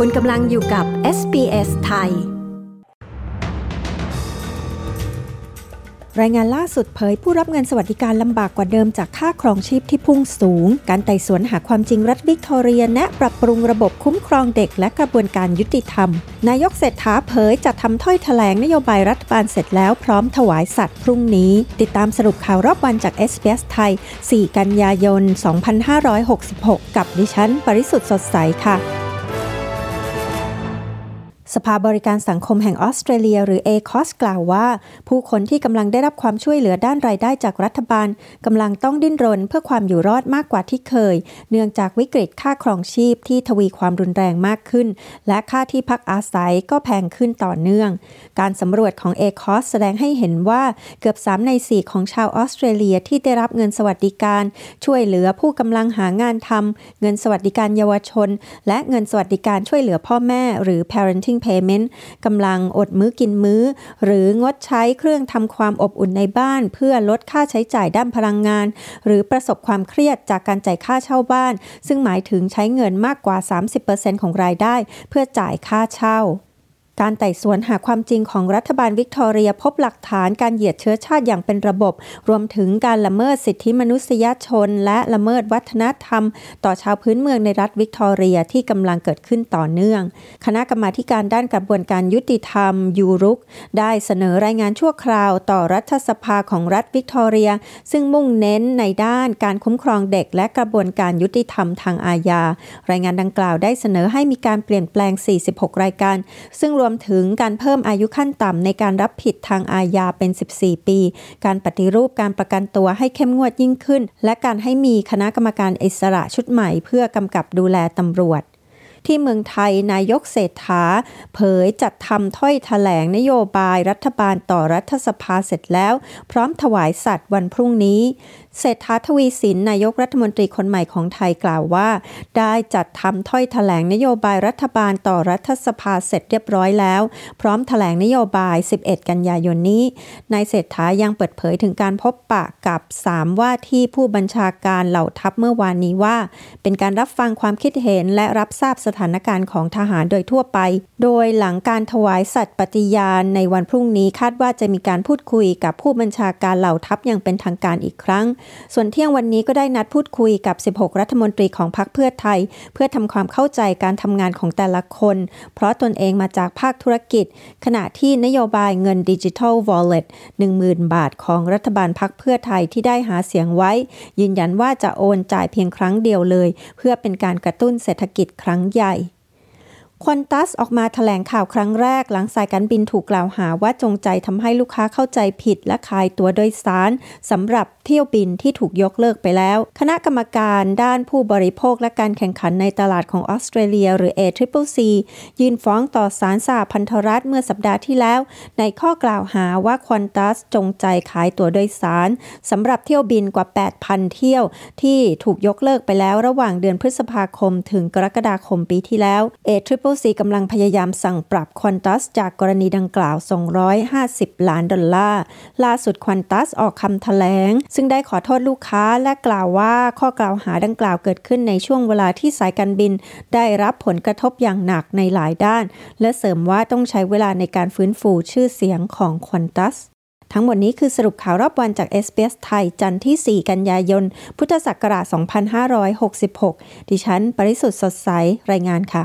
คุณกำลังอยู่กับ SBS ไทย รายงานล่าสุดเผยผู้รับเงินสวัสดิการลำบากกว่าเดิมจากค่าครองชีพที่พุ่งสูง การไต่สวนหาความจริงรัฐวิกตอเรียแนะปรับปรุงระบบคุ้มครองเด็กและกระบวนการยุติธรรม นายกเศรษฐาเผยจะทำถ้อยแถลงนโยบายรัฐบาลเสร็จแล้วพร้อมถวายสัตว์พรุ่งนี้ ติดตามสรุปข่าวรอบวันจาก SBS ไทย 4 กันยายน 2566 กับดิฉัน ปริสุทธ์สดใสค่ะ สภาบริการสังคมแห่งออสเตรเลีย หรือ ACOS กล่าวว่า ผู้คนที่กำลังได้รับความช่วยเหลือด้านรายได้จากรัฐบาลกำลังต้องดิ้นรนเพื่อความอยู่รอดมากกว่าที่เคย เนื่องจากวิกฤตค่าครองชีพที่ทวีความรุนแรงมากขึ้น และค่าที่พักอาศัยก็แพงขึ้นต่อเนื่อง การสำรวจของ ACOS แสดงให้เห็นว่าเกือบ 3 ใน 4 ของชาวออสเตรเลียที่ได้รับเงินสวัสดิการ ช่วยเหลือผู้กำลังหางานทำเงินสวัสดิการเยาวชน และเงินสวัสดิการช่วยเหลือพ่อแม่ หรือ parenting Payment กำลังอดมื้อกินมื้อ หรืองดใช้เครื่องทำความอบอุ่นในบ้าน เพื่อลดค่าใช้จ่ายด้านพลังงาน หรือประสบความเครียดจากการจ่ายค่าเช่าบ้าน ซึ่งหมายถึงใช้เงินมากกว่า 30%ของรายได้ เพื่อจ่ายค่าเช่า การไต่สวนหาความจริงของรัฐบาลวิกตอเรียพบหลักฐานการเหยียดเชื้อชาติอย่างเป็นระบบ รวมถึงการละเมิดสิทธิมนุษยชน และละเมิดวัฒนธรรม ต่อชาวพื้นเมืองในรัฐวิกตอเรียที่กำลังเกิดขึ้นต่อเนื่อง คณะกรรมาการด้านกระบวนการยุติธรรมยูรุก ได้เสนอรายงานชั่วคราวต่อรัฐสภาของรัฐวิกตอเรีย ซึ่งมุ่งเน้นในด้านการคุ้มครองเด็ก และกระบวนการยุติธรรมทางอาญา รายงานดังกล่าวได้เสนอให้มีการเปลี่ยนแปลง 46 รายการ ซึ่งรวมถึงการเพิ่มอายุขั้นต่ำในการรับผิดทางอาญาเป็น 14 ปี การปฏิรูปการประกันตัวให้เข้มงวดยิ่งขึ้น และการให้มีคณะกรรมการอิสระชุดใหม่ เพื่อกำกับดูแลตำรวจ ที่เมืองไทยนายกเศรษฐา เผยจัดทำถ้อยแถลงนโยบายรัฐบาลต่อรัฐสภาเสร็จแล้ว พร้อมถวายสัตว์วันพรุ่งนี้เศรษฐาทวีสินนายกรัฐมนตรีคนใหม่ของไทยกล่าวว่า ได้จัดทำถ้อยแถลงนโยบายรัฐบาลต่อรัฐสภาเสร็จเรียบร้อยแล้ว พร้อมแถลงนโยบาย 11 กันยายนนี้นายเศรษฐายังเปิดเผยถึงการพบปะกับ 3 ว่าที่ผู้บัญชาการเหล่าทัพเมื่อวานนี้ว่า เป็นการรับฟังความคิดเห็นและรับทราบสถานการณ์ของทหารโดยทั่วไป โดยหลังการถวายสัตย์ปฏิญาณในวันพรุ่งนี้คาดว่าจะมีการพูดคุยกับผู้บัญชาการเหล่าทัพอย่างเป็นทางการอีกครั้ง ส่วนเที่ยงวันนี้ก็ได้นัดพูดคุยกับ 16 รัฐมนตรีของพรรคเพื่อไทย เพื่อทำความเข้าใจการทำงานของแต่ละคน เพราะตนเองมาจากภาคธุรกิจ ขณะที่นโยบายเงินดิจิทัลวอลเล็ต10,000 บาทของรัฐบาลพรรคเพื่อไทยที่ได้หาเสียงไว้ ยืนยันว่าจะโอนจ่ายเพียงครั้งเดียวเลย เพื่อเป็นการกระตุ้นเศรษฐกิจครั้งใหญ่ใหญ่ ควันตัสออกมาถแถลงข่าวครั้งแรกหลังสายการบินถูกกล่าวหาว่าจงใจทำให้ลูกค้าเข้าใจผิดและขายตั๋วโดยสารสำหรับเที่ยวบินที่ถูกยกเลิกไปแล้ว คณะกรรมการด้านผู้บริโภคและการแข่งขันในตลาดของออสเตรเลีย หรือ ACCC ยื่นฟ้องต่อศาลสาพันธรัฐเมื่อสัปดาห์ที่แล้ว ในข้อกล่าวหาว่าควันตัสจงใจขายตั๋วโดยสารสำหรับเที่ยวบินกว่า 8,000 เที่ยวที่ถูกยกเลิกไปแล้วระหว่างเดือนพฤษภาคม ถึงกรกฎาคมปีที่แล้ว ACCC กำลังพยายามสั่งปรับควันตัสจากกรณีดังกล่าว 250 ล้านดอลลาร์ ล่าสุดควันตัสออกคำแถลง ซึ่งได้ขอโทษลูกค้าและกล่าวว่าข้อกล่าวหาดังกล่าวเกิดขึ้นในช่วงเวลาที่สายการบิน ได้รับผลกระทบอย่างหนักในหลายด้าน และเสริมว่าต้องใช้เวลาในการฟื้นฟูชื่อเสียงของควันตัสทั้งหมดนี้คือสรุปข่าวรอบวันจาก s อ s ไทย จันทร์ที่ 4 กันยายน พุทธศักราช 2566 ดิฉัน ปริสุทธ์สดใส รายงานค่ะ